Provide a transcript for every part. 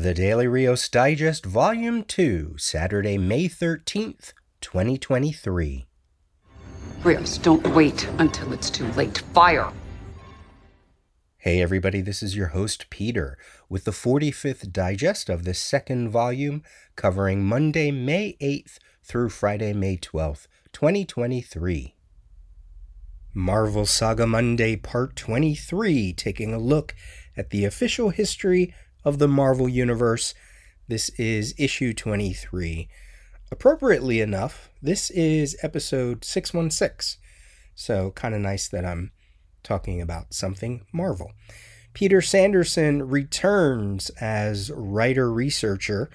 The Daily Rios Digest, Volume 2, Saturday, May 13th, 2023. Rios, don't wait until it's too late. Fire! Hey, everybody, this is your host, Peter, with the 45th digest of the second volume, covering Monday, May 8th through Friday, May 12th, 2023. Marvel Saga Monday, Part 23, taking a look at the official history of the Marvel Universe. This is issue 23. Appropriately enough, this is episode 616. So, kind of nice that I'm talking about something Marvel. Peter Sanderson returns as writer researcher.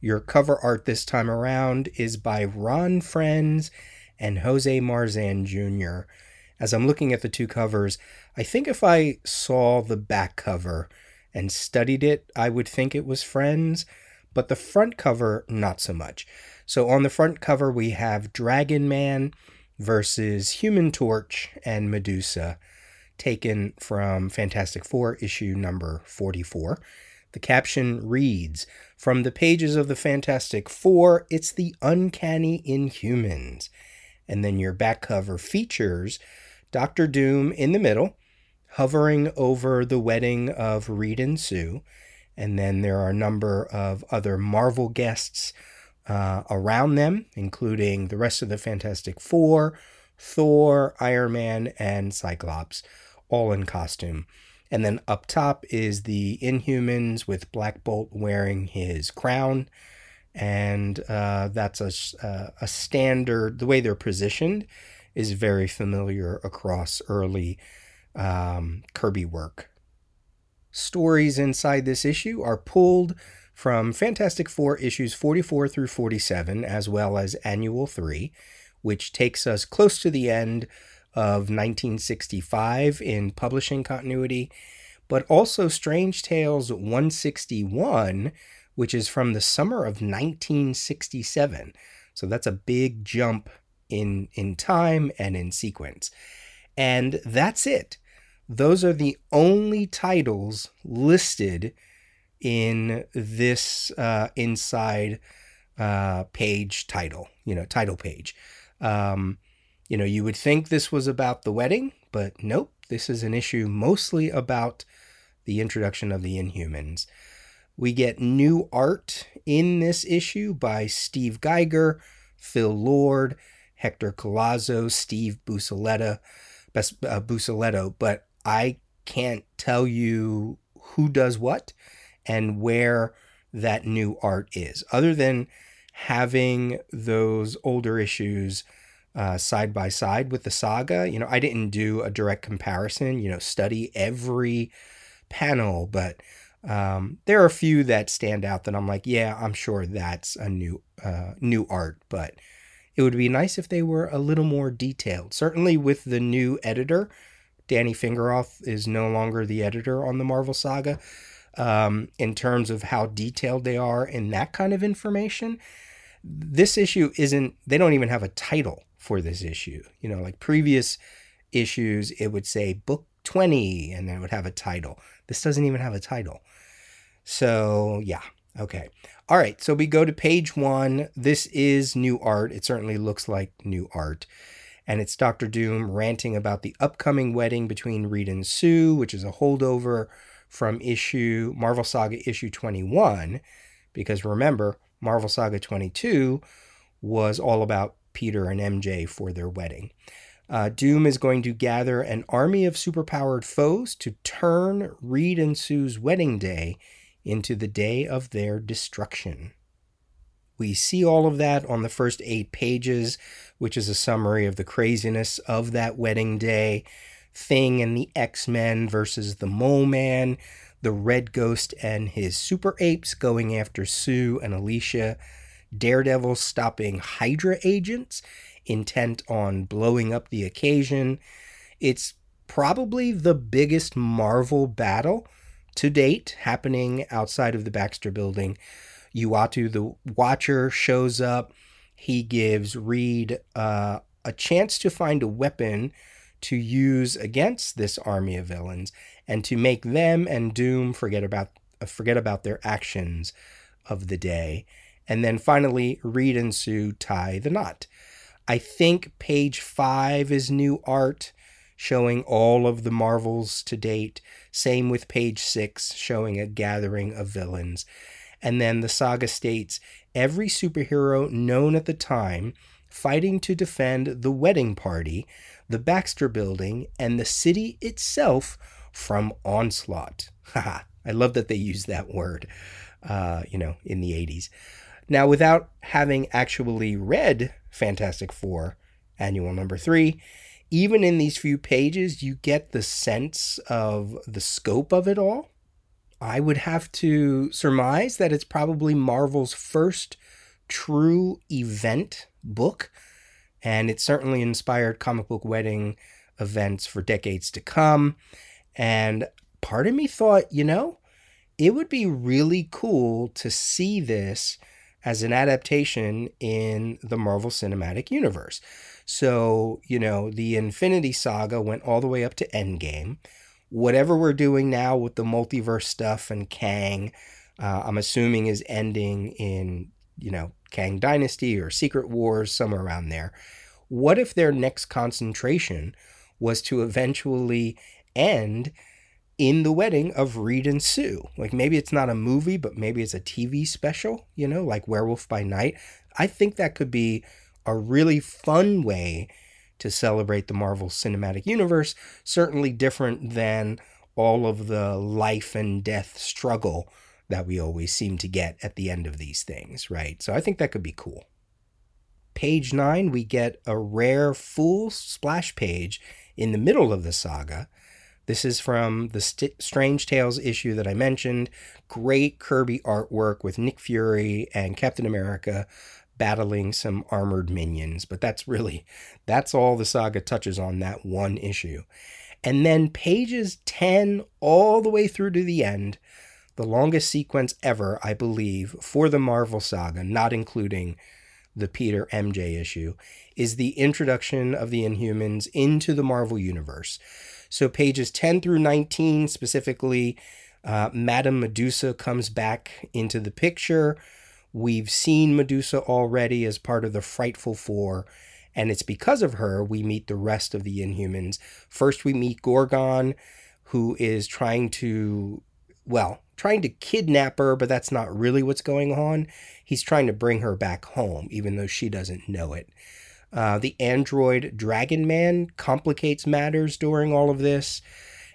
Your cover art this time around is by Ron Frenz and Jose Marzan Jr. As I'm looking at the two covers, I think if I saw the back cover, and studied it, I would think it was Frenz, but the front cover, not so much. So on the front cover, we have Dragon Man versus Human Torch and Medusa, taken from Fantastic Four issue number 44. The caption reads From the pages of the Fantastic Four, it's the uncanny Inhumans. And then your back cover features Doctor Doom in the middle hovering over the wedding of Reed and Sue. And then there are a number of other Marvel guests uh, around them, including the rest of the Fantastic Four, Thor, Iron Man, and Cyclops, all in costume. And then up top is the Inhumans with Black Bolt wearing his crown. And uh, that's a, uh, a standard, the way they're positioned is very familiar across early um, Kirby work. Stories inside this issue are pulled from Fantastic Four issues 44 through 47, as well as Annual 3, which takes us close to the end of 1965 in publishing continuity, but also Strange Tales 161, which is from the summer of 1967. So that's a big jump in in time and in sequence. And that's it those are the only titles listed in this uh, inside uh, page title, you know, title page. Um, you know, you would think this was about the wedding, but nope, this is an issue mostly about the introduction of the Inhumans. We get new art in this issue by Steve Geiger, Phil Lord, Hector Collazo, Steve Buccellato, uh, Buccellato, but I can't tell you who does what and where that new art is, other than having those older issues uh, side by side with the saga. You know, I didn't do a direct comparison, you know, study every panel, but um, there are a few that stand out that I'm like, yeah, I'm sure that's a new uh, new art, but it would be nice if they were a little more detailed. Certainly with the new editor, Danny Fingeroth is no longer the editor on the Marvel Saga. Um, in terms of how detailed they are in that kind of information, this issue isn't. They don't even have a title for this issue. You know, like previous issues, it would say book 20 and then it would have a title. This doesn't even have a title. So, yeah. Okay. All right. So we go to page one. This is new art. It certainly looks like new art and it's Doctor Doom ranting about the upcoming wedding between Reed and Sue, which is a holdover from issue Marvel Saga issue 21 because remember Marvel Saga 22 was all about Peter and MJ for their wedding. Uh, Doom is going to gather an army of superpowered foes to turn Reed and Sue's wedding day into the day of their destruction. We see all of that on the first eight pages, which is a summary of the craziness of that wedding day. Thing and the X Men versus the Mole Man, the Red Ghost and his super apes going after Sue and Alicia, Daredevil stopping Hydra agents intent on blowing up the occasion. It's probably the biggest Marvel battle to date happening outside of the Baxter building Uatu, the Watcher, shows up. He gives Reed uh, a chance to find a weapon to use against this army of villains and to make them and Doom forget about forget about their actions of the day. And then finally, Reed and Sue tie the knot. I think page five is new art showing all of the Marvels to date. Same with page six, showing a gathering of villains. And then the saga states every superhero known at the time fighting to defend the wedding party, the Baxter building, and the city itself from onslaught. Haha, I love that they use that word, uh, you know, in the 80s. Now, without having actually read Fantastic Four Annual Number Three, even in these few pages, you get the sense of the scope of it all. I would have to surmise that it's probably Marvel's first true event book, and it certainly inspired comic book wedding events for decades to come. And part of me thought, you know, it would be really cool to see this as an adaptation in the Marvel Cinematic Universe. So, you know, the Infinity Saga went all the way up to Endgame. Whatever we're doing now with the multiverse stuff and Kang, uh, I'm assuming is ending in, you know, Kang Dynasty or Secret Wars, somewhere around there. What if their next concentration was to eventually end in the wedding of Reed and Sue? Like maybe it's not a movie, but maybe it's a TV special, you know, like Werewolf by Night. I think that could be a really fun way to celebrate the Marvel Cinematic Universe, certainly different than all of the life and death struggle that we always seem to get at the end of these things, right? So I think that could be cool. Page 9, we get a rare full splash page in the middle of the saga. This is from the St- Strange Tales issue that I mentioned. Great Kirby artwork with Nick Fury and Captain America battling some armored minions, but that's really that's all the saga touches on that one issue. And then pages 10 all the way through to the end the longest sequence ever, I believe, for the Marvel saga, not including the Peter MJ issue, is the introduction of the Inhumans into the Marvel Universe. So, pages 10 through 19 specifically, uh, Madame Medusa comes back into the picture. We've seen Medusa already as part of the Frightful Four, and it's because of her we meet the rest of the Inhumans. First, we meet Gorgon, who is trying to, well, trying to kidnap her, but that's not really what's going on. He's trying to bring her back home, even though she doesn't know it. Uh, the android Dragon Man complicates matters during all of this.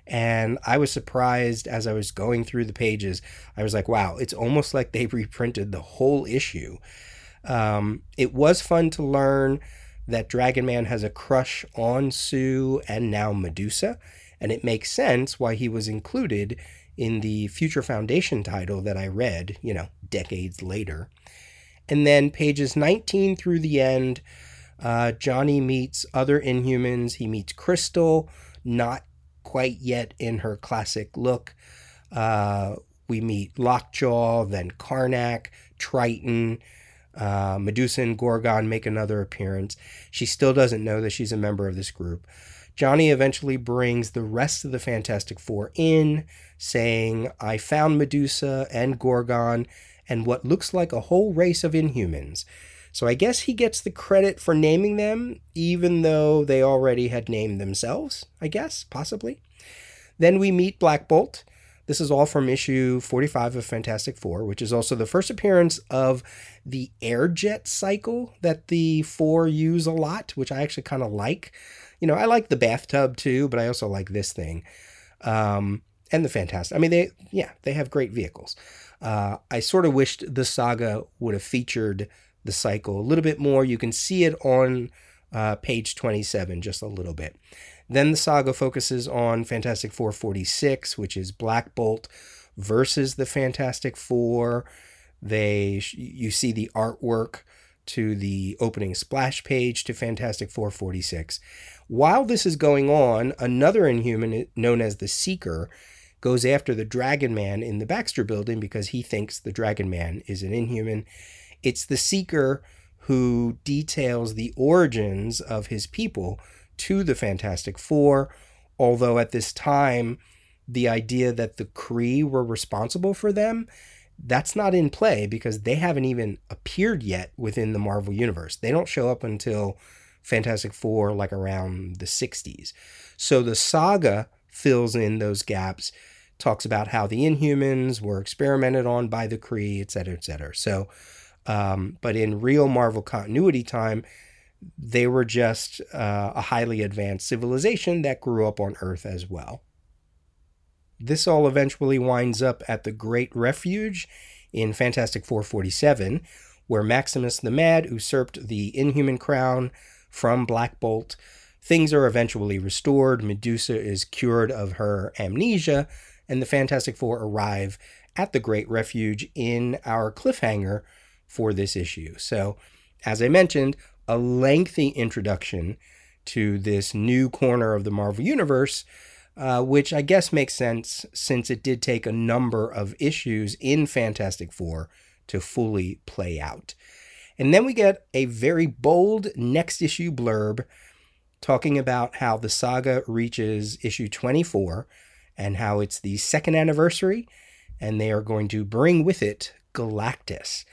And I was surprised as I was going through the pages. I was like, wow, it's almost like they reprinted the whole issue. Um, it was fun to learn that Dragon Man has a crush on Sue and now Medusa. And it makes sense why he was included in the Future Foundation title that I read, you know, decades later. And then pages 19 through the end, uh, Johnny meets other Inhumans. He meets Crystal, not quite yet in her classic look. Uh, we meet Lockjaw, then Karnak, Triton. Uh, Medusa and Gorgon make another appearance. She still doesn't know that she's a member of this group. Johnny eventually brings the rest of the Fantastic Four in, saying, I found Medusa and Gorgon and what looks like a whole race of Inhumans. So I guess he gets the credit for naming them, even though they already had named themselves, I guess, possibly. Then we meet Black Bolt. This is all from issue 45 of Fantastic Four, which is also the first appearance of the airjet cycle that the Four use a lot, which I actually kind of like you know, I like the bathtub too, but I also like this thing. Um, and the Fantastic. I mean, they, yeah, they have great vehicles. Uh, I sort of wished the saga would have featured the cycle a little bit more. You can see it on uh, page 27 just a little bit. Then the saga focuses on Fantastic Four 46, which is Black Bolt versus the Fantastic Four. They you see the artwork to the opening splash page to Fantastic Four 46. While this is going on, another Inhuman known as the Seeker goes after the Dragon Man in the Baxter building because he thinks the Dragon Man is an Inhuman. It's the Seeker who details the origins of his people to the Fantastic Four, although at this time the idea that the Kree were responsible for them, that's not in play because they haven't even appeared yet within the Marvel Universe. They don't show up until Fantastic Four, like around the 60s. So the saga fills in those gaps, talks about how the Inhumans were experimented on by the Kree, et cetera, et cetera. So, um, but in real Marvel continuity time, they were just uh, a highly advanced civilization that grew up on Earth as well. This all eventually winds up at the Great Refuge in Fantastic Four 47, where Maximus the Mad usurped the Inhuman crown from Black Bolt. Things are eventually restored. Medusa is cured of her amnesia, and the Fantastic Four arrive at the Great Refuge in our cliffhanger for this issue. So, as I mentioned, a lengthy introduction to this new corner of the Marvel Universe, uh, which I guess makes sense since it did take a number of issues in Fantastic Four to fully play out. And then we get a very bold next issue blurb talking about how the saga reaches issue 24 and how it's the second anniversary, and they are going to bring with it Galactus.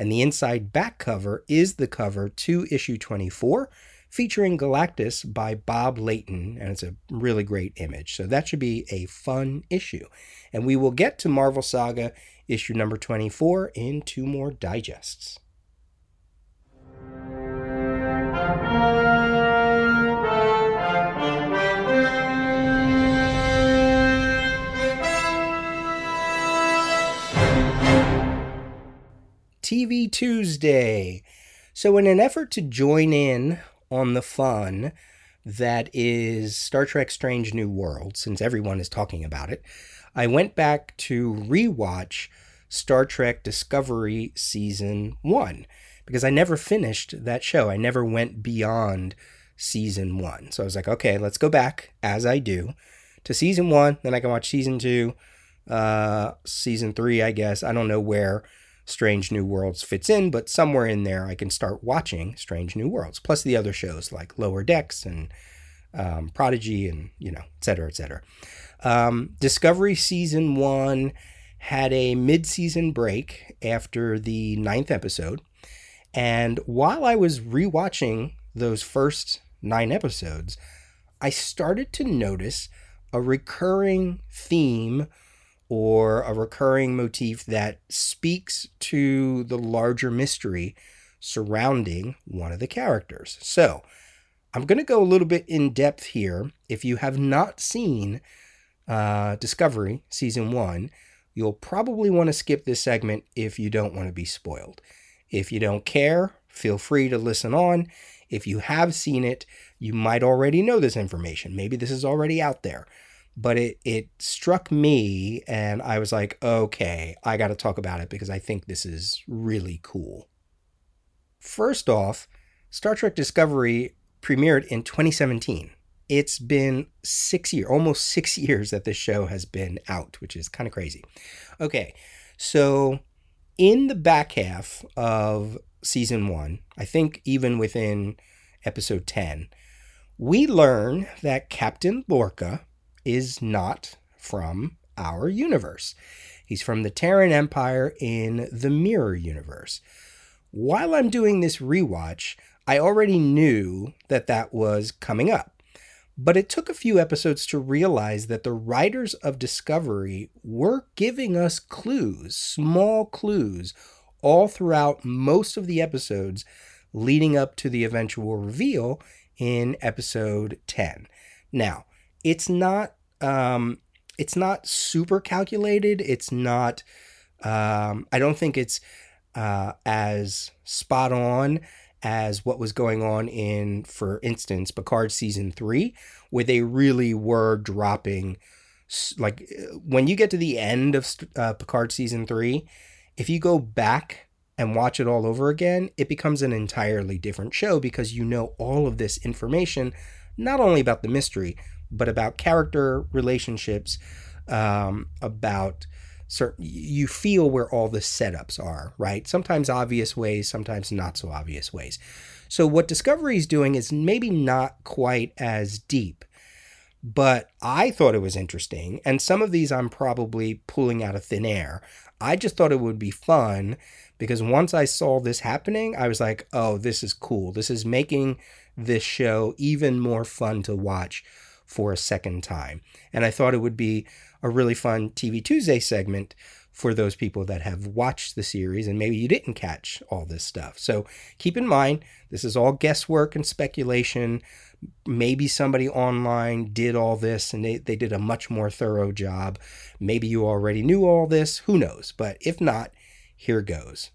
And the inside back cover is the cover to issue 24, featuring Galactus by Bob Layton, and it's a really great image. So that should be a fun issue. And we will get to Marvel Saga issue number 24 in two more digests. TV Tuesday. So, in an effort to join in on the fun that is Star Trek Strange New World, since everyone is talking about it, I went back to rewatch Star Trek Discovery Season 1 because I never finished that show. I never went beyond season 1. So I was like, okay, let's go back as I do to season 1, then I can watch season 2, uh season 3, I guess. I don't know where Strange New Worlds fits in, but somewhere in there I can start watching Strange New Worlds, plus the other shows like Lower Decks and um, Prodigy and, you know, et cetera, et cetera. Um, Discovery Season 1 had a mid season break after the ninth episode. And while I was rewatching those first nine episodes, I started to notice a recurring theme or a recurring motif that speaks to the larger mystery surrounding one of the characters. So, I'm going to go a little bit in depth here. If you have not seen uh, Discovery season one, you'll probably want to skip this segment if you don't want to be spoiled. If you don't care, feel free to listen on. If you have seen it, you might already know this information. Maybe this is already out there but it it struck me and I was like, okay, I got to talk about it because I think this is really cool. First off, Star Trek Discovery premiered in 2017. It's been six years, almost six years that this show has been out, which is kind of crazy. Okay, so in the back half of season one, I think even within episode 10, we learn that Captain Lorca, is not from our universe. He's from the Terran Empire in the Mirror Universe. While I'm doing this rewatch, I already knew that that was coming up. But it took a few episodes to realize that the writers of Discovery were giving us clues, small clues, all throughout most of the episodes leading up to the eventual reveal in episode 10. Now, it's not um, it's not super calculated. It's not. Um, I don't think it's uh, as spot on as what was going on in, for instance, Picard season three, where they really were dropping. Like when you get to the end of uh, Picard season three, if you go back and watch it all over again, it becomes an entirely different show because you know all of this information, not only about the mystery, but about character relationships, um, about certain you feel where all the setups are, right? Sometimes obvious ways, sometimes not so obvious ways. So what Discovery is doing is maybe not quite as deep, but I thought it was interesting. And some of these I'm probably pulling out of thin air. I just thought it would be fun because once I saw this happening, I was like, oh, this is cool. This is making this show even more fun to watch for a second time. And I thought it would be a really fun TV Tuesday segment for those people that have watched the series and maybe you didn't catch all this stuff. So keep in mind, this is all guesswork and speculation. Maybe somebody online did all this and they, they did a much more thorough job. Maybe you already knew all this. Who knows? But if not, here goes.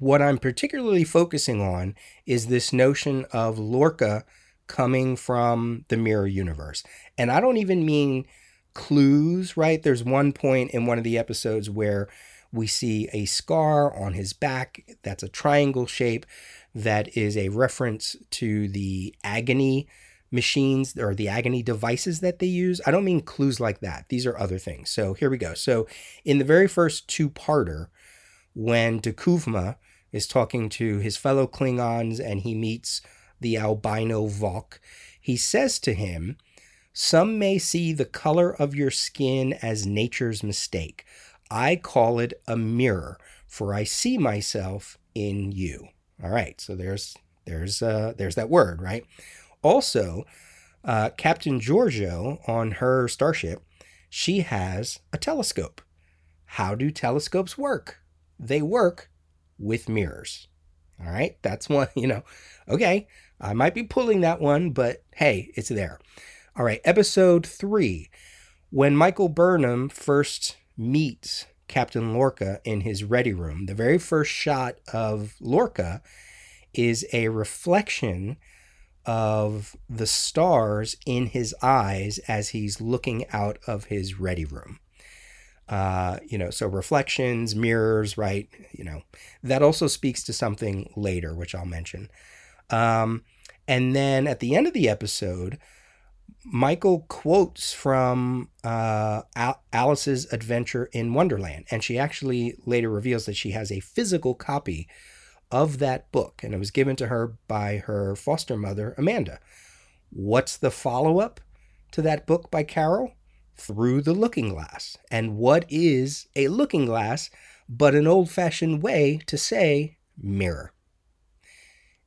What I'm particularly focusing on is this notion of Lorca coming from the mirror universe. And I don't even mean clues, right? There's one point in one of the episodes where we see a scar on his back that's a triangle shape that is a reference to the agony machines or the agony devices that they use. I don't mean clues like that. These are other things. So here we go. So in the very first two-parter, when T'Kuvma is talking to his fellow Klingons and he meets the albino Voq, he says to him, Some may see the color of your skin as nature's mistake. I call it a mirror, for I see myself in you. All right, so there's there's uh, there's that word, right? Also, uh, Captain Georgiou on her starship, she has a telescope. How do telescopes work? They work with mirrors. All right, that's one, you know. Okay, I might be pulling that one, but hey, it's there. All right, episode three. When Michael Burnham first meets Captain Lorca in his ready room, the very first shot of Lorca is a reflection of the stars in his eyes as he's looking out of his ready room. Uh, you know, so reflections, mirrors, right? You know, that also speaks to something later, which I'll mention. Um, and then at the end of the episode, Michael quotes from uh, Alice's Adventure in Wonderland. And she actually later reveals that she has a physical copy of that book, and it was given to her by her foster mother, Amanda. What's the follow up to that book by Carroll? Through the Looking Glass. And what is a looking glass but an old fashioned way to say mirror?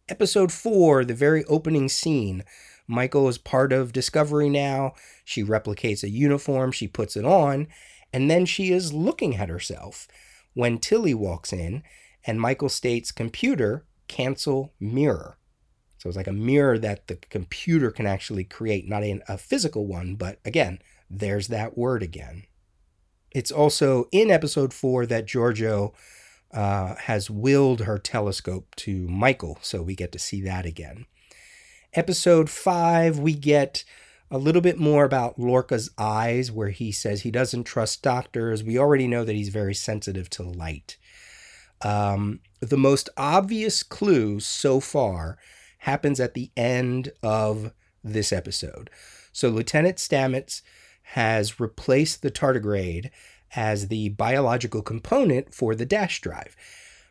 Episode 4, the very opening scene. Michael is part of Discovery now. She replicates a uniform, she puts it on, and then she is looking at herself when Tilly walks in and Michael states computer cancel mirror. So it's like a mirror that the computer can actually create, not a, a physical one, but again, there's that word again. It's also in episode four that Georgiou uh, has willed her telescope to Michael, so we get to see that again. Episode 5, we get a little bit more about Lorca's eyes, where he says he doesn't trust doctors. We already know that he's very sensitive to light. Um, the most obvious clue so far happens at the end of this episode. So Lieutenant Stamets has replaced the tardigrade as the biological component for the dash drive.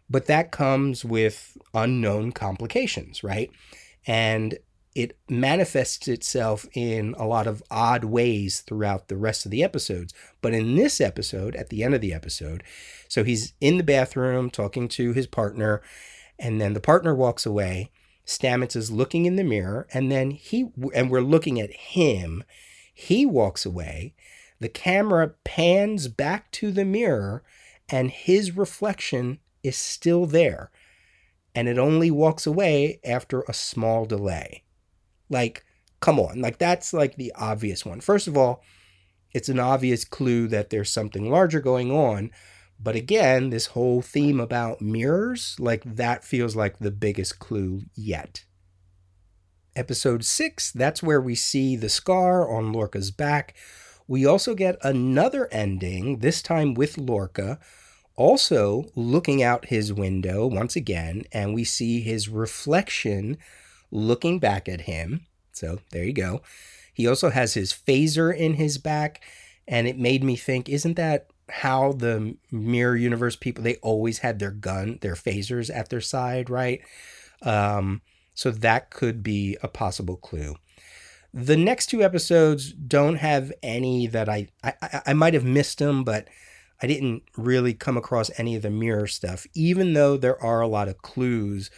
But that comes with unknown complications, right? And it manifests itself in a lot of odd ways throughout the rest of the episodes. But in this episode, at the end of the episode, so he's in the bathroom talking to his partner, and then the partner walks away. Stamets is looking in the mirror, and then he, and we're looking at him. He walks away, the camera pans back to the mirror and his reflection is still there. And it only walks away after a small delay. Like, come on. Like, that's like the obvious one. First of all, it's an obvious clue that there's something larger going on. But again, this whole theme about mirrors, like, that feels like the biggest clue yet. Episode 6, that's where we see the scar on Lorca's back we also get another ending, this time with Lorca, also looking out his window once again, and we see his reflection looking back at him. So there you go. He also has his phaser in his back, and it made me think, isn't that how the mirror universe people they always had their gun, their phasers at their side, right? Um, so that could be a possible clue. The next two episodes don't have any that I I, I, might have missed them, but I didn't really come across any of the mirror stuff, even though there are a lot of clues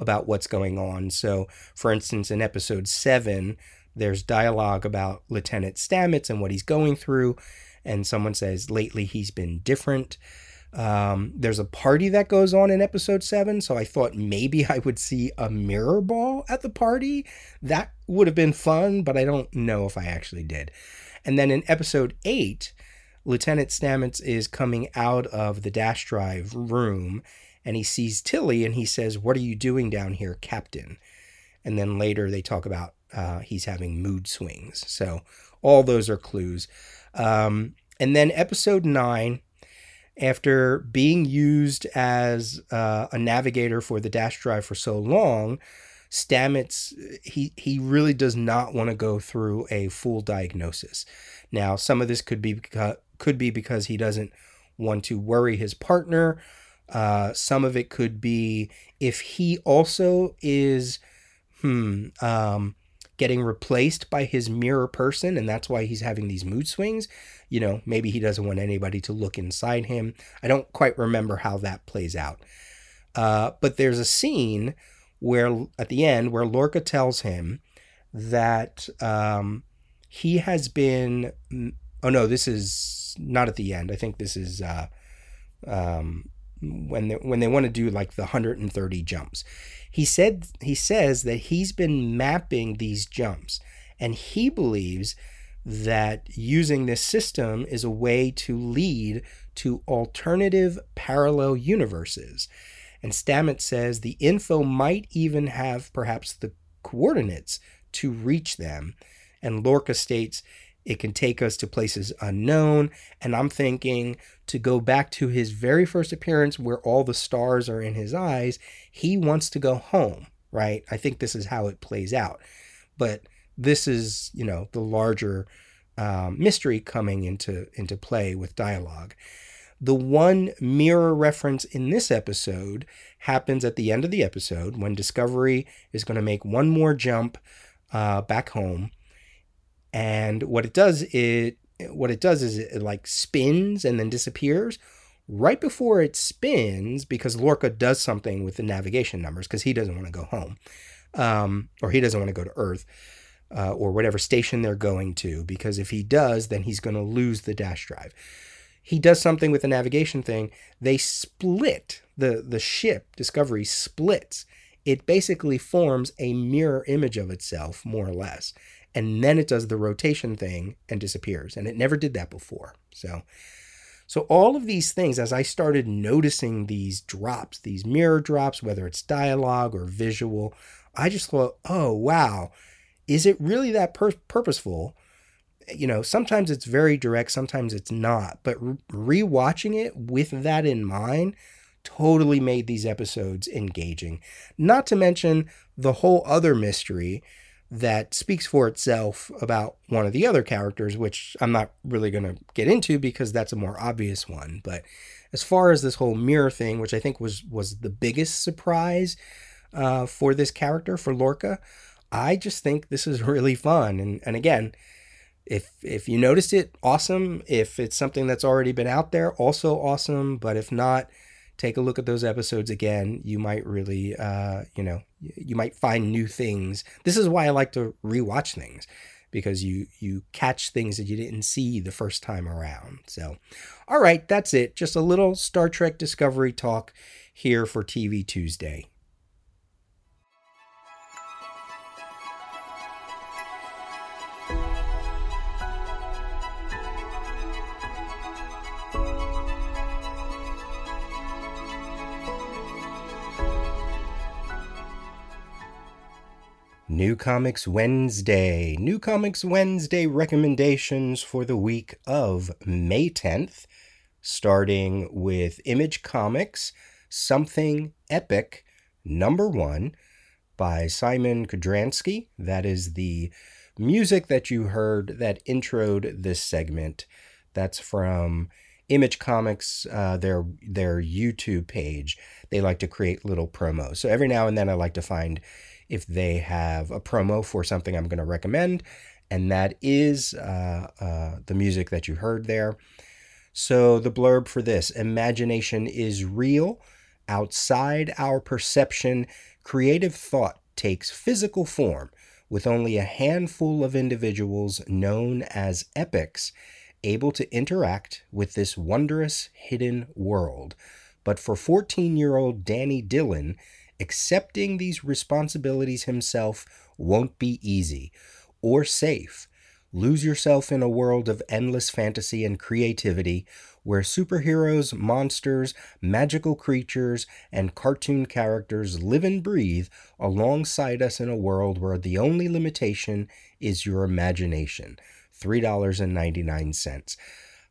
about what's going on. So, for instance, in episode seven, there's dialogue about Lieutenant Stamets and what he's going through. And someone says, lately he's been different. Um, there's a party that goes on in episode seven, so I thought maybe I would see a mirror ball at the party. That would have been fun, but I don't know if I actually did. And then in episode eight, Lieutenant Stamets is coming out of the dash drive room and he sees Tilly and he says, What are you doing down here, Captain? And then later they talk about uh, he's having mood swings. So all those are clues. Um, and then episode nine, after being used as uh, a navigator for the dash drive for so long, Stamets he he really does not want to go through a full diagnosis. Now, some of this could be because, could be because he doesn't want to worry his partner. Uh, some of it could be if he also is hmm um, getting replaced by his mirror person, and that's why he's having these mood swings. You know, maybe he doesn't want anybody to look inside him. I don't quite remember how that plays out. Uh, but there's a scene where, at the end, where Lorca tells him that um, he has been. Oh no, this is not at the end. I think this is uh, um, when they, when they want to do like the 130 jumps. He said he says that he's been mapping these jumps and he believes that using this system is a way to lead to alternative parallel universes. And Stamets says the info might even have perhaps the coordinates to reach them. And Lorca states it can take us to places unknown. And I'm thinking to go back to his very first appearance where all the stars are in his eyes, he wants to go home, right? I think this is how it plays out. But this is, you know, the larger um, mystery coming into, into play with dialogue. The one mirror reference in this episode happens at the end of the episode when Discovery is going to make one more jump uh, back home and what it does it what it does is it, like spins and then disappears right before it spins because Lorca does something with the navigation numbers because he doesn't want to go home um, or he doesn't want to go to Earth uh, or whatever station they're going to because if he does then he's going to lose the dash drive. He does something with the navigation thing. They split the the ship Discovery splits. It basically forms a mirror image of itself more or less and then it does the rotation thing and disappears and it never did that before so so all of these things as i started noticing these drops these mirror drops whether it's dialogue or visual i just thought oh wow is it really that pur- purposeful you know sometimes it's very direct sometimes it's not but re- rewatching it with that in mind totally made these episodes engaging not to mention the whole other mystery that speaks for itself about one of the other characters, which I'm not really going to get into because that's a more obvious one. But as far as this whole mirror thing, which I think was was the biggest surprise uh, for this character for Lorca, I just think this is really fun. And and again, if if you noticed it, awesome. If it's something that's already been out there, also awesome. But if not, take a look at those episodes again. You might really, uh, you know, you might find new things. This is why I like to rewatch things because you you catch things that you didn't see the first time around. So, all right, that's it. Just a little Star Trek Discovery talk here for TV Tuesday. New Comics Wednesday. New Comics Wednesday recommendations for the week of May 10th, starting with Image Comics Something Epic number one by Simon Kudranski. That is the music that you heard that introed this segment. That's from Image Comics, uh, their their YouTube page. They like to create little promos. So every now and then I like to find if they have a promo for something I'm going to recommend, and that is uh, uh, the music that you heard there. So, the blurb for this imagination is real. Outside our perception, creative thought takes physical form with only a handful of individuals known as epics able to interact with this wondrous hidden world. But for 14 year old Danny Dillon, accepting these responsibilities himself won't be easy or safe. Lose yourself in a world of endless fantasy and creativity where superheroes, monsters, magical creatures, and cartoon characters live and breathe alongside us in a world where the only limitation is your imagination. $3.99.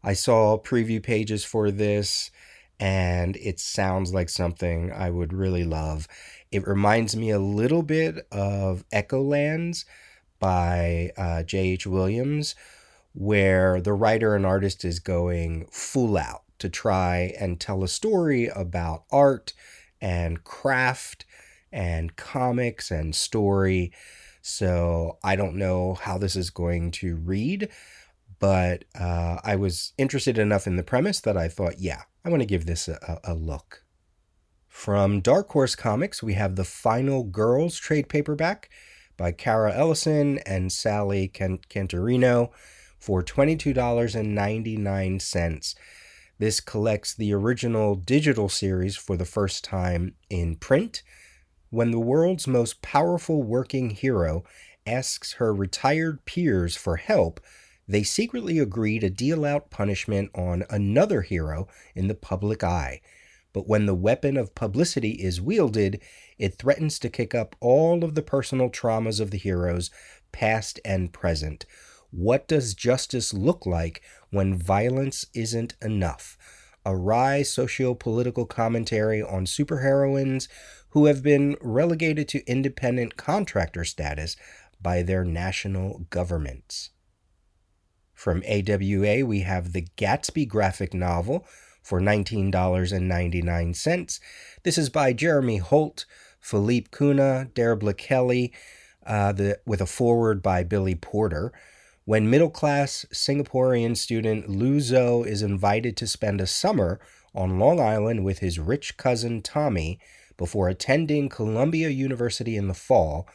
I saw preview pages for this and it sounds like something I would really love. It reminds me a little bit of Echolands by uh, J.H. Williams, where the writer and artist is going full out to try and tell a story about art and craft and comics and story so I don't know how this is going to read, but uh, I was interested enough in the premise that I thought, yeah, I want to give this a, a look. From Dark Horse Comics, we have the Final Girls trade paperback by Cara Ellison and Sally Cantirino for $22.99. This collects the original digital series for the first time in print when the world's most powerful working hero asks her retired peers for help, they secretly agree to deal out punishment on another hero in the public eye. But when the weapon of publicity is wielded, it threatens to kick up all of the personal traumas of the heroes, past and present. What does justice look like when violence isn't enough? A wry socio political commentary on superheroines who have been relegated to independent contractor status by their national governments. From AWA, we have the Gatsby graphic novel for $19.99. This is by Jeremy Holt, Felipe Cunha, Deborah Kelly, uh, the, with a foreword by Billy Porter. When middle class Singaporean student Lu Zhou is invited to spend a summer on Long Island with his rich cousin Tommy, before attending Columbia University in the fall,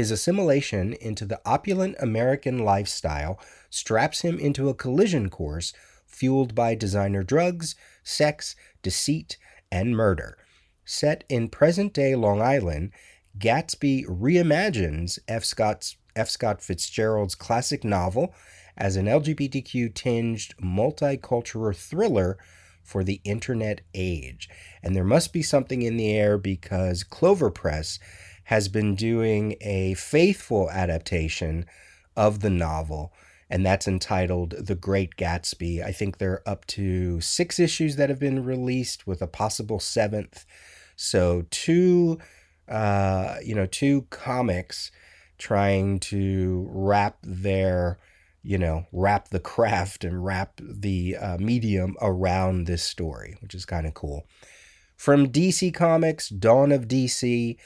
his assimilation into the opulent American lifestyle straps him into a collision course fueled by designer drugs, sex, deceit, and murder. Set in present day Long Island, Gatsby reimagines F. Scott's, F. Scott Fitzgerald's classic novel as an LGBTQ tinged multicultural thriller for the internet age. And there must be something in the air because Clover Press has been doing a faithful adaptation of the novel, and that's entitled The Great Gatsby. I think they're up to six issues that have been released with a possible seventh. So, two, uh, you know, two comics trying to wrap their you know, wrap the craft and wrap the uh, medium around this story, which is kind of cool. From DC Comics, Dawn of DC,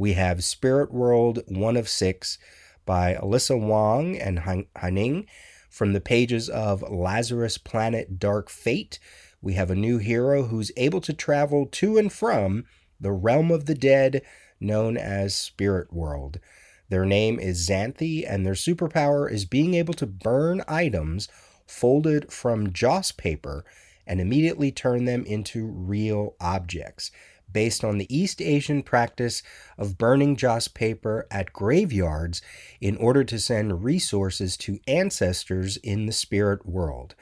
we have Spirit World 1 of 6 by Alyssa Wong and Haining. From the pages of Lazarus Planet Dark Fate, we have a new hero who's able to travel to and from the realm of the dead known as Spirit World. Their name is Xanthe, and their superpower is being able to burn items folded from joss paper and immediately turn them into real objects, based on the East Asian practice of burning joss paper at graveyards in order to send resources to ancestors in the spirit world.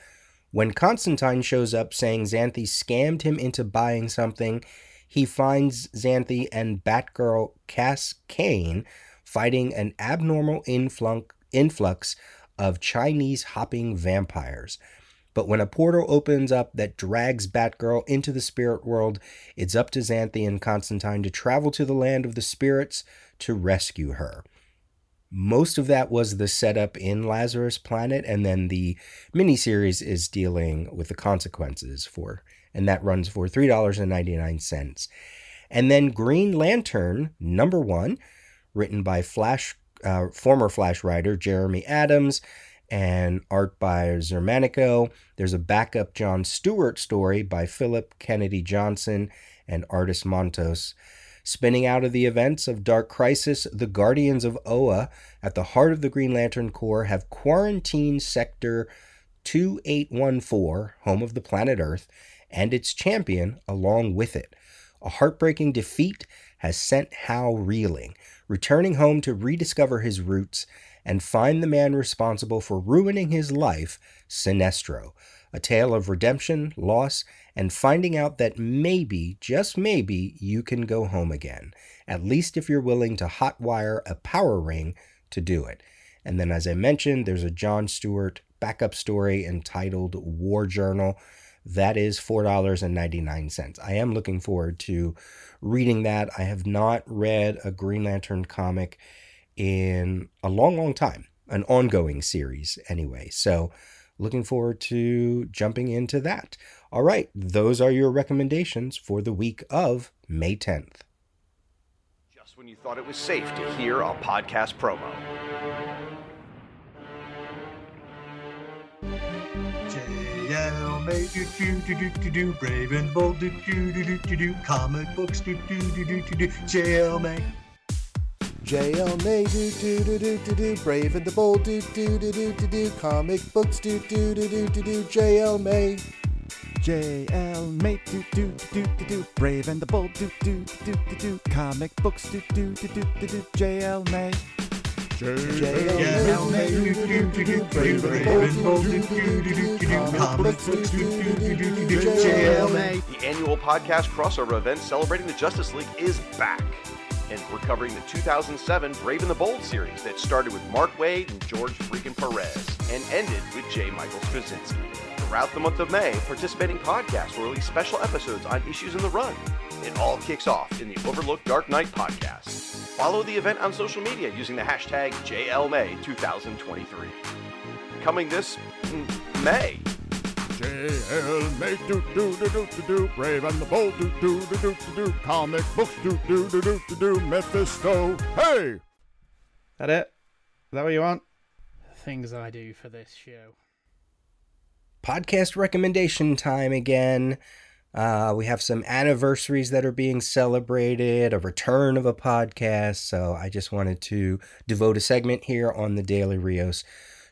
When Constantine shows up saying Xanthe scammed him into buying something, he finds Xanthe and Batgirl Cass Cain fighting an abnormal influx of Chinese hopping vampires. But when a portal opens up that drags Batgirl into the spirit world, it's up to Xanthe and Constantine to travel to the land of the spirits to rescue her. Most of that was the setup in Lazarus Planet, and then the miniseries is dealing with the consequences for, and that runs for $3.99. And then Green Lantern, number one, written by Flash uh, former Flash writer Jeremy Adams and art by Xermanico. There's a backup John Stewart story by Philip Kennedy Johnson and artist Montos. Spinning out of the events of Dark Crisis, the Guardians of Oa at the heart of the Green Lantern Corps have quarantined Sector 2814, home of the planet Earth, and its champion along with it. A heartbreaking defeat has sent Hal reeling, returning home to rediscover his roots and find the man responsible for ruining his life, Sinestro. A tale of redemption, loss, and finding out that maybe, just maybe, you can go home again. At least if you're willing to hotwire a power ring to do it. And then, as I mentioned, there's a John Stewart backup story entitled War Journal. That is $4.99. I am looking forward to reading that. I have not read a Green Lantern comic in a long, long time, an ongoing series anyway. So, looking forward to jumping into that. All right, those are your recommendations for the week of May 10th. Just when you thought it was safe to hear a podcast promo. JL May do do do do do do Brave and bold do do do do do do Comic books do do do do do do JL May JL May do do do do do do Brave and the Bold do do do do do do Comic books do do do do do do JL May JL May do do do do do Brave and the Bold do do do do do Comic books do do do do do do JL May JL May do do do do Brave and the bold do do do do do Comic books do do do do do JL May The annual podcast crossover event celebrating the Justice League is back. And we're covering the 2007 Brave and the Bold series that started with Mark Waid and George freaking Perez and ended with J. Michael Straczynski. Throughout the month of May, participating podcasts will release special episodes on issues in the run. It all kicks off in the Overlooked Dark Knight podcast. Follow the event on social media using the hashtag JLMay2023. Coming this May. JL May do do do do do do Brave and the Bold do do do do do do Comic books do do do do do do Mephisto Hey! That it? Is that what you want? Things I do for this show. podcast recommendation time again. Uh, we have some anniversaries that are being celebrated, a return of a podcast. So I just wanted to devote a segment here on the Daily Rios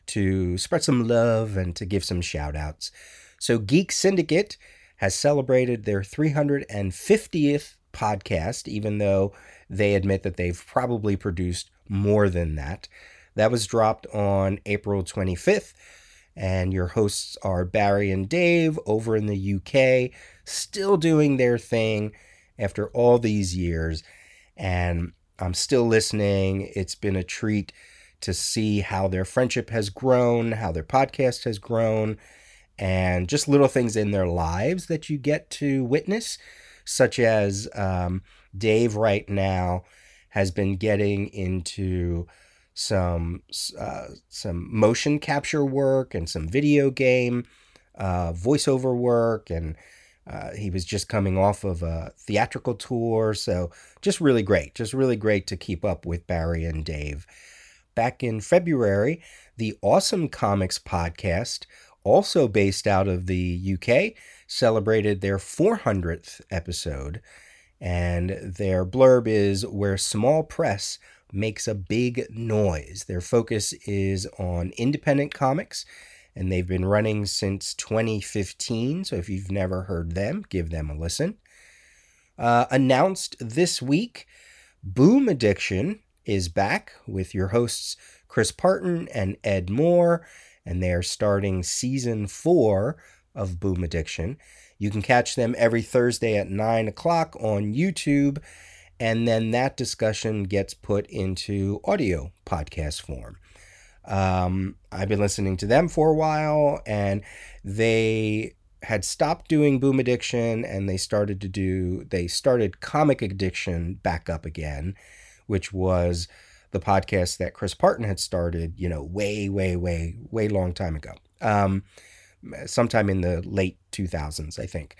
to spread some love and to give some shout outs. So Geek Syndicate has celebrated their 350th podcast, even though they admit that they've probably produced more than that. That was dropped on April 25th and your hosts are Barry and Dave over in the UK, still doing their thing after all these years. And I'm still listening. It's been a treat to see how their friendship has grown, how their podcast has grown, and just little things in their lives that you get to witness, such as um, Dave right now has been getting into some uh, some motion capture work and some video game uh, voiceover work and uh, he was just coming off of a theatrical tour so just really great just really great to keep up with barry and dave back in february the awesome comics podcast also based out of the uk celebrated their 400th episode and their blurb is where small press makes a big noise. Their focus is on independent comics, and they've been running since 2015. So if you've never heard them, give them a listen. Uh, announced this week, Boom Addiction is back with your hosts Chris Parton and Ed Moore, and they are starting season four of Boom Addiction. You can catch them every Thursday at 9 o'clock on YouTube and then that discussion gets put into audio podcast form. Um, I've been listening to them for a while, and they had stopped doing Boom Addiction, and they started to do they started Comic Addiction back up again, which was the podcast that Chris Parton had started, you know, way, way, way, way long time ago. Um, sometime in the late 2000s, I think.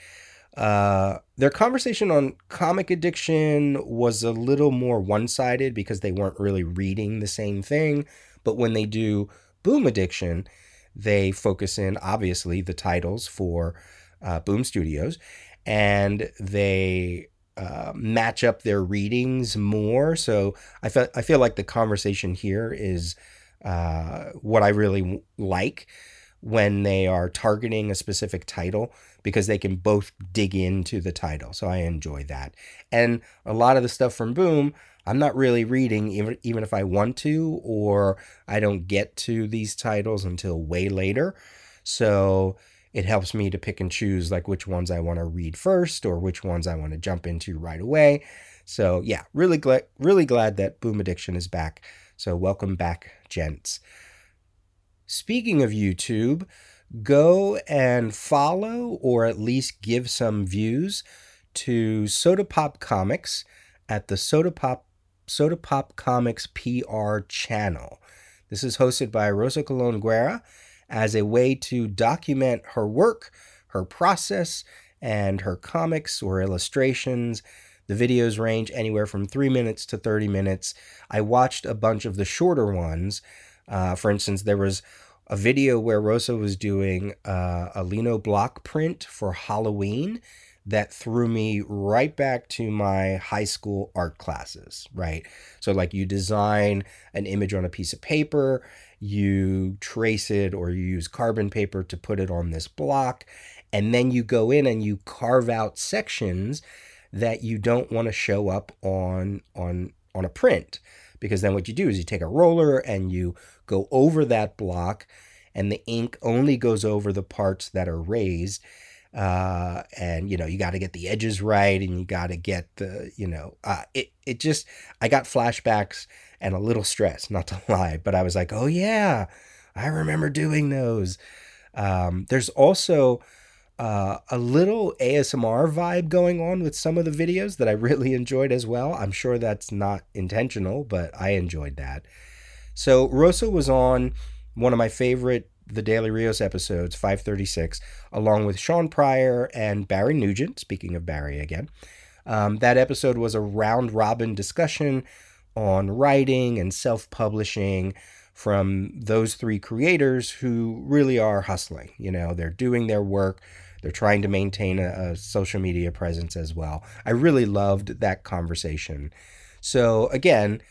Uh, their conversation on comic addiction was a little more one sided because they weren't really reading the same thing. But when they do Boom Addiction, they focus in, obviously, the titles for uh, Boom Studios and they uh, match up their readings more. So I feel, I feel like the conversation here is uh, what I really like when they are targeting a specific title because they can both dig into the title. So I enjoy that. And a lot of the stuff from Boom, I'm not really reading even even if I want to or I don't get to these titles until way later. So it helps me to pick and choose like which ones I want to read first or which ones I want to jump into right away. So yeah, really glad really glad that Boom Addiction is back. So welcome back, gents. Speaking of YouTube, go and follow or at least give some views to Soda Pop Comics at the Soda Pop Soda Pop Comics PR channel. This is hosted by Rosa Colon Guerra as a way to document her work, her process, and her comics or illustrations. The videos range anywhere from three minutes to 30 minutes. I watched a bunch of the shorter ones. Uh, for instance, there was a video where Rosa was doing uh, a Lino block print for Halloween that threw me right back to my high school art classes, right? So, like, you design an image on a piece of paper, you trace it, or you use carbon paper to put it on this block, and then you go in and you carve out sections that you don't want to show up on on on a print. Because then what you do is you take a roller and you go over that block and the ink only goes over the parts that are raised uh, and you know you got to get the edges right and you got to get the you know uh, it, it just i got flashbacks and a little stress not to lie but i was like oh yeah i remember doing those um, there's also uh, a little ASMR vibe going on with some of the videos that I really enjoyed as well. I'm sure that's not intentional, but I enjoyed that. So Rosa was on one of my favorite The Daily Rios episodes, 536, along with Sean Pryor and Barry Nugent. Speaking of Barry again, um, that episode was a round robin discussion on writing and self publishing from those three creators who really are hustling. You know, they're doing their work they're trying to maintain a, a social media presence as well. I really loved that conversation. So, again,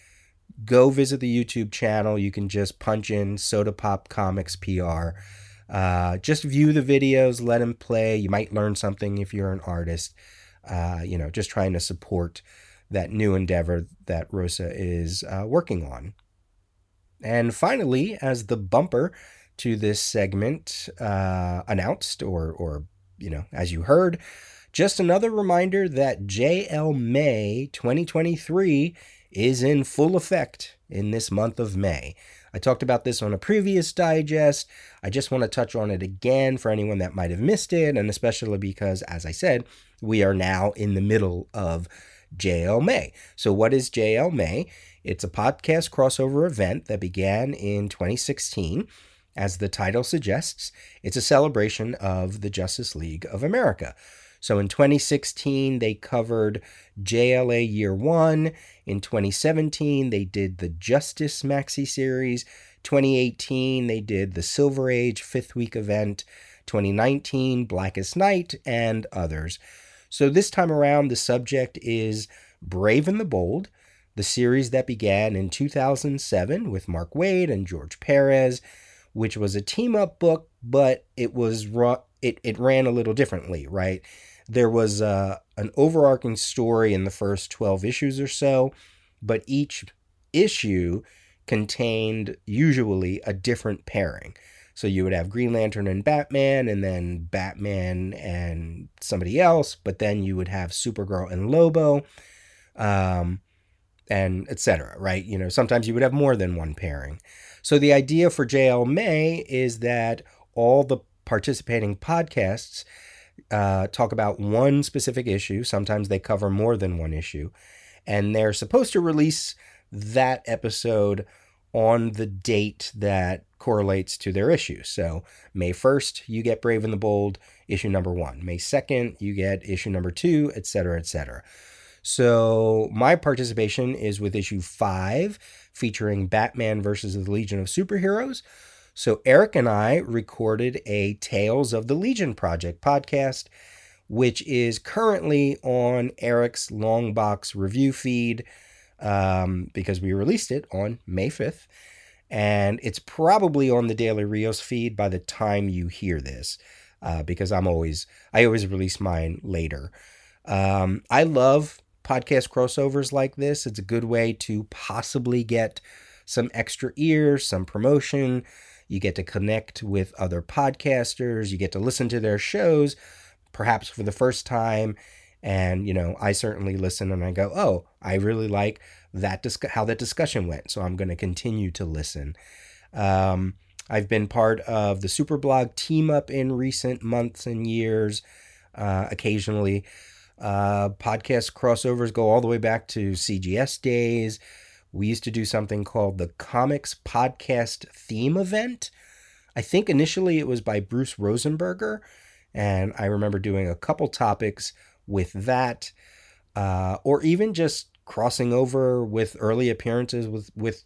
go visit the YouTube channel. You can just punch in Soda Pop Comics PR. Uh, just view the videos, let them play. You might learn something if you're an artist. Uh, you know, just trying to support that new endeavor that Rosa is uh, working on. And finally, as the bumper to this segment uh, announced or, or you know, as you heard, just another reminder that JL May 2023 is in full effect in this month of May. I talked about this on a previous digest. I just want to touch on it again for anyone that might have missed it, and especially because, as I said, we are now in the middle of JL May. So, what is JL May? It's a podcast crossover event that began in 2016 as the title suggests, it's a celebration of the Justice League of America. So in 2016, they covered JLA Year One. In 2017, they did the Justice Maxi Series. 2018, they did the Silver Age Fifth Week event. 2019, Blackest Night, and others. So this time around, the subject is Brave and the Bold, the series that began in 2007 with Mark Waid and George Perez which was a team up book, but it was it it ran a little differently, right? There was uh, an overarching story in the first 12 issues or so, but each issue contained usually a different pairing. So you would have Green Lantern and Batman, and then Batman and somebody else, but then you would have Supergirl and Lobo, um, and etc. Right? You know, sometimes you would have more than one pairing. So the idea for JL May is that all the participating podcasts uh, talk about one specific issue. Sometimes they cover more than one issue. And they're supposed to release that episode on the date that correlates to their issue. So May 1st, you get Brave and the Bold, issue number one. May 2nd, you get issue number two, et cetera, et cetera. So my participation is with issue five, featuring Batman versus the Legion of Superheroes. So Eric and I recorded a Tales of the Legion Project podcast, which is currently on Eric's Longbox review feed um, because we released it on May 5th. And it's probably on the Daily Rios feed by the time you hear this, uh, because I'm always I always release mine later. Um, I love podcast crossovers like this. It's a good way to possibly get some extra ears, some promotion. You get to connect with other podcasters. You get to listen to their shows, perhaps for the first time. And, you know, I certainly listen and I go, oh, I really like that, dis- how that discussion went. So I'm going to continue to listen. Um, I've been part of the Superblog team up in recent months and years, uh, occasionally. Uh, podcast crossovers go all the way back to CGS days. We used to do something called the Comics Podcast Theme Event. I think initially it was by Bruce Rosenberger, and I remember doing a couple topics with that, uh, or even just crossing over with early appearances with with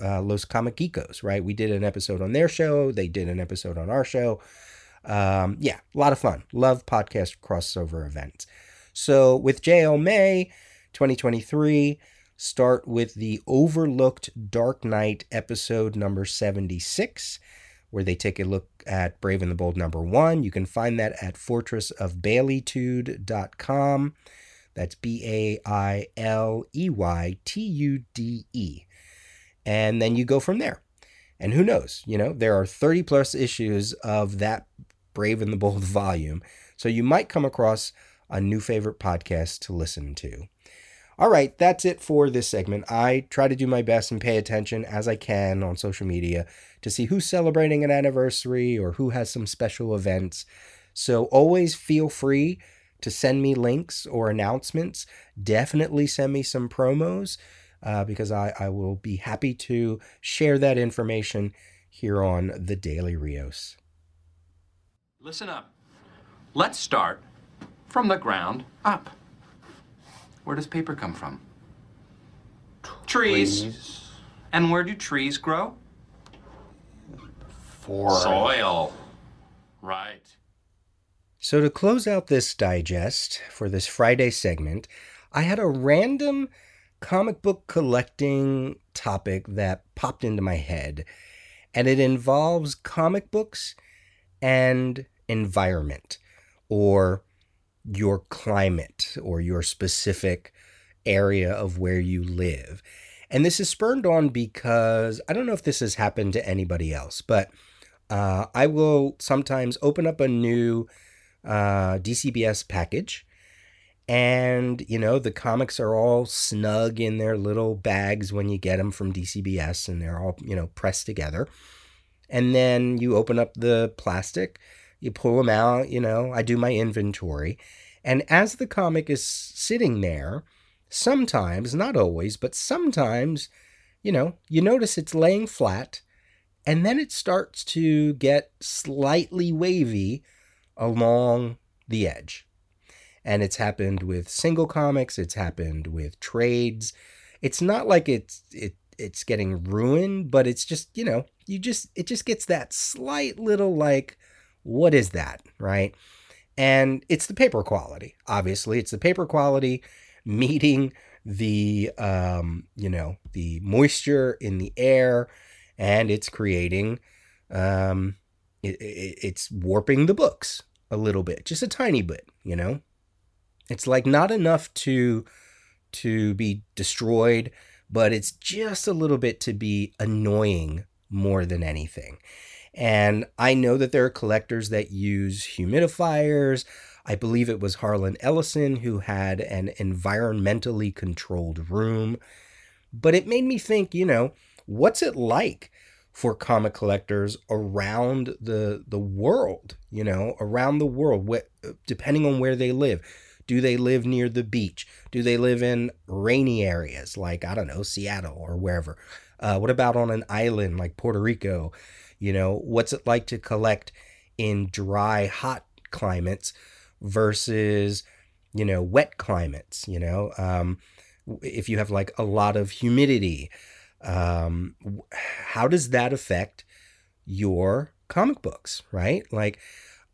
uh, Los Comic Geekos. Right, we did an episode on their show. They did an episode on our show. Um, yeah, a lot of fun. Love podcast crossover events. So with JL May 2023, start with the Overlooked Dark Knight episode number 76, where they take a look at Brave and the Bold number one. You can find that at fortressofbaileytude.com. That's B A I L E Y T U D E. And then you go from there. And who knows? You know, there are 30 plus issues of that Brave and the Bold volume. So you might come across a new favorite podcast to listen to. All right, that's it for this segment. I try to do my best and pay attention as I can on social media to see who's celebrating an anniversary or who has some special events. So always feel free to send me links or announcements. Definitely send me some promos uh, because I, I will be happy to share that information here on the Daily Rios. Listen up. Let's start from the ground up. Where does paper come from? Trees. And where do trees grow? For Soil. Right. So, to close out this digest for this Friday segment, I had a random comic book collecting topic that popped into my head, and it involves comic books and environment or your climate or your specific area of where you live. And this is spurned on because I don't know if this has happened to anybody else, but uh, I will sometimes open up a new uh, DCBS package. And, you know, the comics are all snug in their little bags when you get them from DCBS and they're all, you know, pressed together. And then you open up the plastic you pull them out, you know, I do my inventory. And as the comic is sitting there, sometimes, not always, but sometimes, you know, you notice it's laying flat and then it starts to get slightly wavy along the edge. And it's happened with single comics, it's happened with trades. It's not like it's it it's getting ruined, but it's just, you know, you just it just gets that slight little like what is that, right? And it's the paper quality. Obviously, it's the paper quality meeting the um, you know the moisture in the air, and it's creating um, it, it, it's warping the books a little bit, just a tiny bit. You know, it's like not enough to to be destroyed, but it's just a little bit to be annoying more than anything. And I know that there are collectors that use humidifiers. I believe it was Harlan Ellison who had an environmentally controlled room. But it made me think, you know, what's it like for comic collectors around the the world, you know, around the world, wh- depending on where they live. Do they live near the beach? Do they live in rainy areas like, I don't know, Seattle or wherever? Uh, what about on an island like Puerto Rico? You know, what's it like to collect in dry, hot climates versus, you know, wet climates? You know, um, if you have like a lot of humidity, um, how does that affect your comic books, right? Like,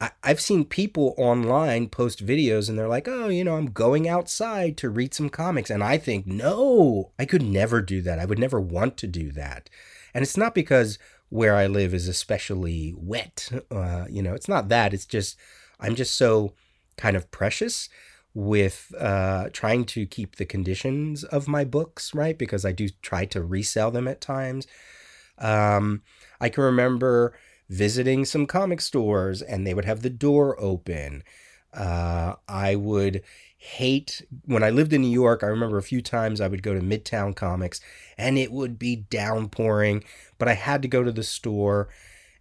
I, I've seen people online post videos and they're like, oh, you know, I'm going outside to read some comics. And I think, no, I could never do that. I would never want to do that. And it's not because where I live is especially wet. Uh, you know, it's not that. It's just, I'm just so kind of precious with uh, trying to keep the conditions of my books, right? Because I do try to resell them at times. Um, I can remember visiting some comic stores and they would have the door open. Uh, I would hate when I lived in New York. I remember a few times I would go to Midtown Comics and it would be downpouring, but I had to go to the store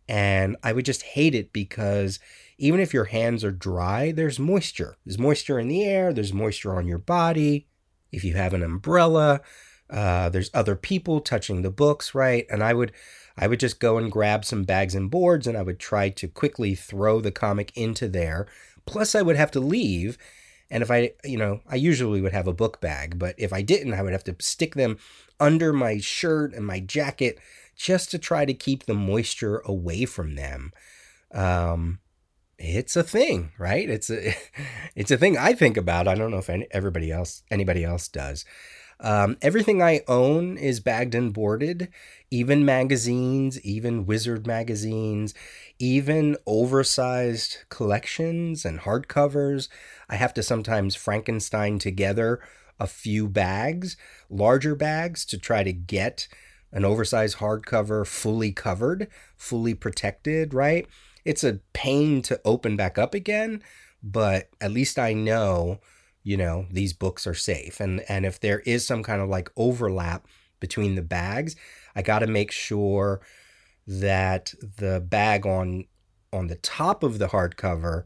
and I would just hate it because even if your hands are dry, there's moisture. There's moisture in the air, there's moisture on your body. If you have an umbrella, uh, there's other people touching the books, right? And I would I would just go and grab some bags and boards and I would try to quickly throw the comic into there. Plus, I would have to leave. And if I, you know, I usually would have a book bag, but if I didn't, I would have to stick them under my shirt and my jacket just to try to keep the moisture away from them. Um, it's a thing, right? It's a, it's a thing I think about. I don't know if any, everybody else, anybody else does. Um, everything I own is bagged and boarded, even magazines, even Wizard magazines, even oversized collections and hardcovers. I have to sometimes Frankenstein together a few bags, larger bags, to try to get an oversized hardcover fully covered, fully protected, right? It's a pain to open back up again, but at least I know you know these books are safe and and if there is some kind of like overlap between the bags i got to make sure that the bag on on the top of the hardcover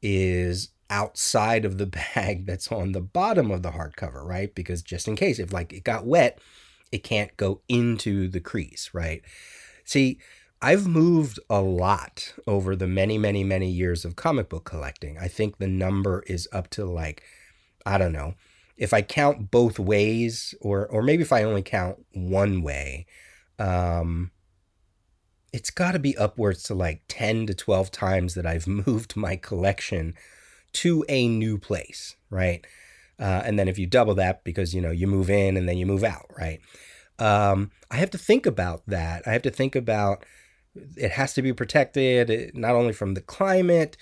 is outside of the bag that's on the bottom of the hardcover right because just in case if like it got wet it can't go into the crease right see I've moved a lot over the many, many, many years of comic book collecting. I think the number is up to like I don't know. If I count both ways, or or maybe if I only count one way, um, it's got to be upwards to like 10 to 12 times that I've moved my collection to a new place, right? Uh, and then if you double that, because you know you move in and then you move out, right? Um, I have to think about that. I have to think about it has to be protected eh, not only from the climate,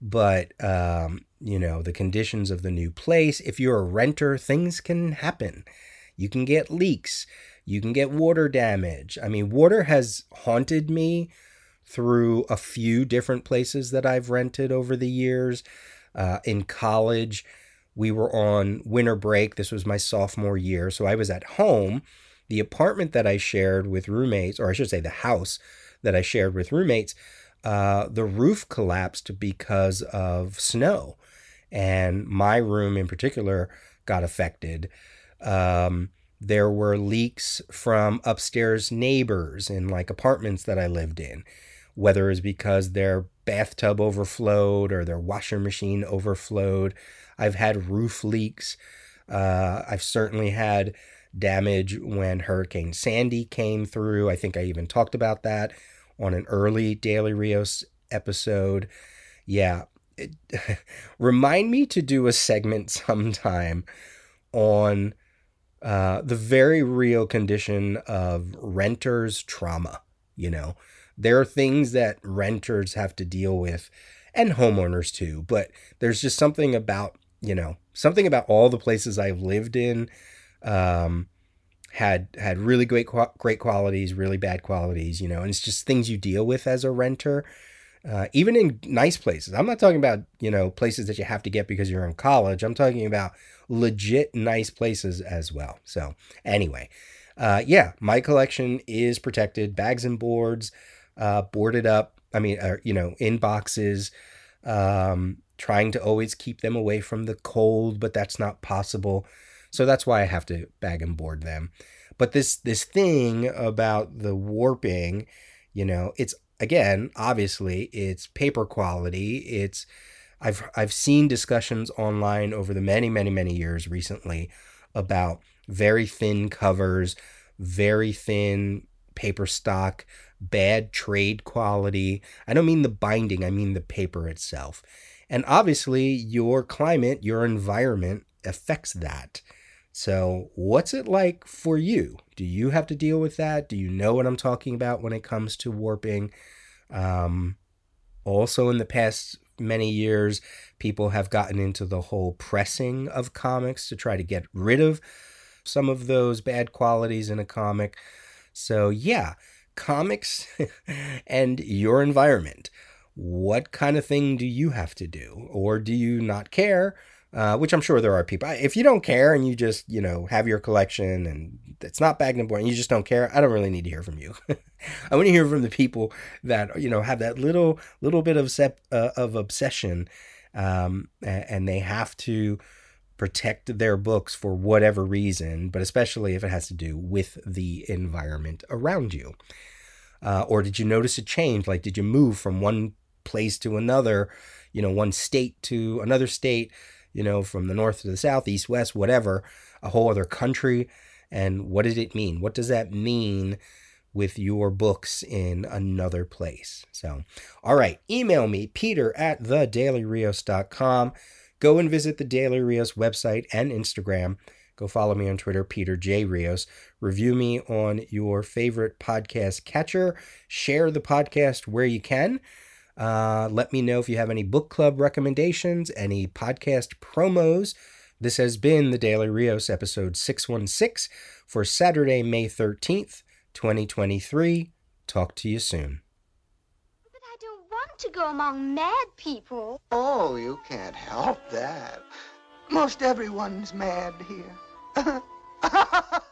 but um, you know, the conditions of the new place. If you're a renter, things can happen. You can get leaks, you can get water damage. I mean, water has haunted me through a few different places that I've rented over the years. Uh, in college, we were on winter break. This was my sophomore year. So I was at home. The apartment that I shared with roommates, or I should say the house that I shared with roommates, uh, the roof collapsed because of snow and my room in particular got affected. Um, there were leaks from upstairs neighbors in like apartments that I lived in, whether it's because their bathtub overflowed or their washing machine overflowed. I've had roof leaks. Uh, I've certainly had damage when Hurricane Sandy came through. I think I even talked about that on an early Daily Rios episode. Yeah, remind me to do a segment sometime on uh, the very real condition of renters' trauma. You know, there are things that renters have to deal with and homeowners too, but there's just something about, you know, something about all the places I've lived in. Um, had had really great great qualities, really bad qualities, you know, and it's just things you deal with as a renter uh, even in nice places. I'm not talking about, you know, places that you have to get because you're in college. I'm talking about legit nice places as well. So, anyway, uh, yeah, my collection is protected, bags and boards, uh, boarded up. I mean, uh, you know, in boxes, um, trying to always keep them away from the cold, but that's not possible. So that's why I have to bag and board them. But this this thing about the warping, you know, it's again, obviously, it's paper quality. It's I've I've seen discussions online over the many many many years recently about very thin covers, very thin paper stock, bad trade quality. I don't mean the binding, I mean the paper itself. And obviously, your climate, your environment affects that. So, what's it like for you? Do you have to deal with that? Do you know what I'm talking about when it comes to warping? Um, also, in the past many years, people have gotten into the whole pressing of comics to try to get rid of some of those bad qualities in a comic. So, yeah, comics and your environment. What kind of thing do you have to do? Or do you not care? Uh, which I'm sure there are people. If you don't care and you just, you know, have your collection and it's not bagged and boring, you just don't care. I don't really need to hear from you. I want to hear from the people that you know have that little little bit of sep- uh, of obsession, um, and they have to protect their books for whatever reason, but especially if it has to do with the environment around you. Uh, or did you notice a change? Like, did you move from one place to another, you know, one state to another state, you know, from the north to the south, east, west, whatever, a whole other country? And what did it mean? What does that mean with your books in another place? So, all right, email me, peter at thedailyrios.com. Go and visit the Daily Rios website and Instagram. Go follow me on Twitter, Peter J. Rios. Review me on your favorite podcast catcher. Share the podcast where you can. Uh, let me know if you have any book club recommendations, any podcast promos. This has been the Daily Rios episode 616 for Saturday, May 13th, 2023. Talk to you soon to go among mad people. Oh, you can't help that. Most everyone's mad here.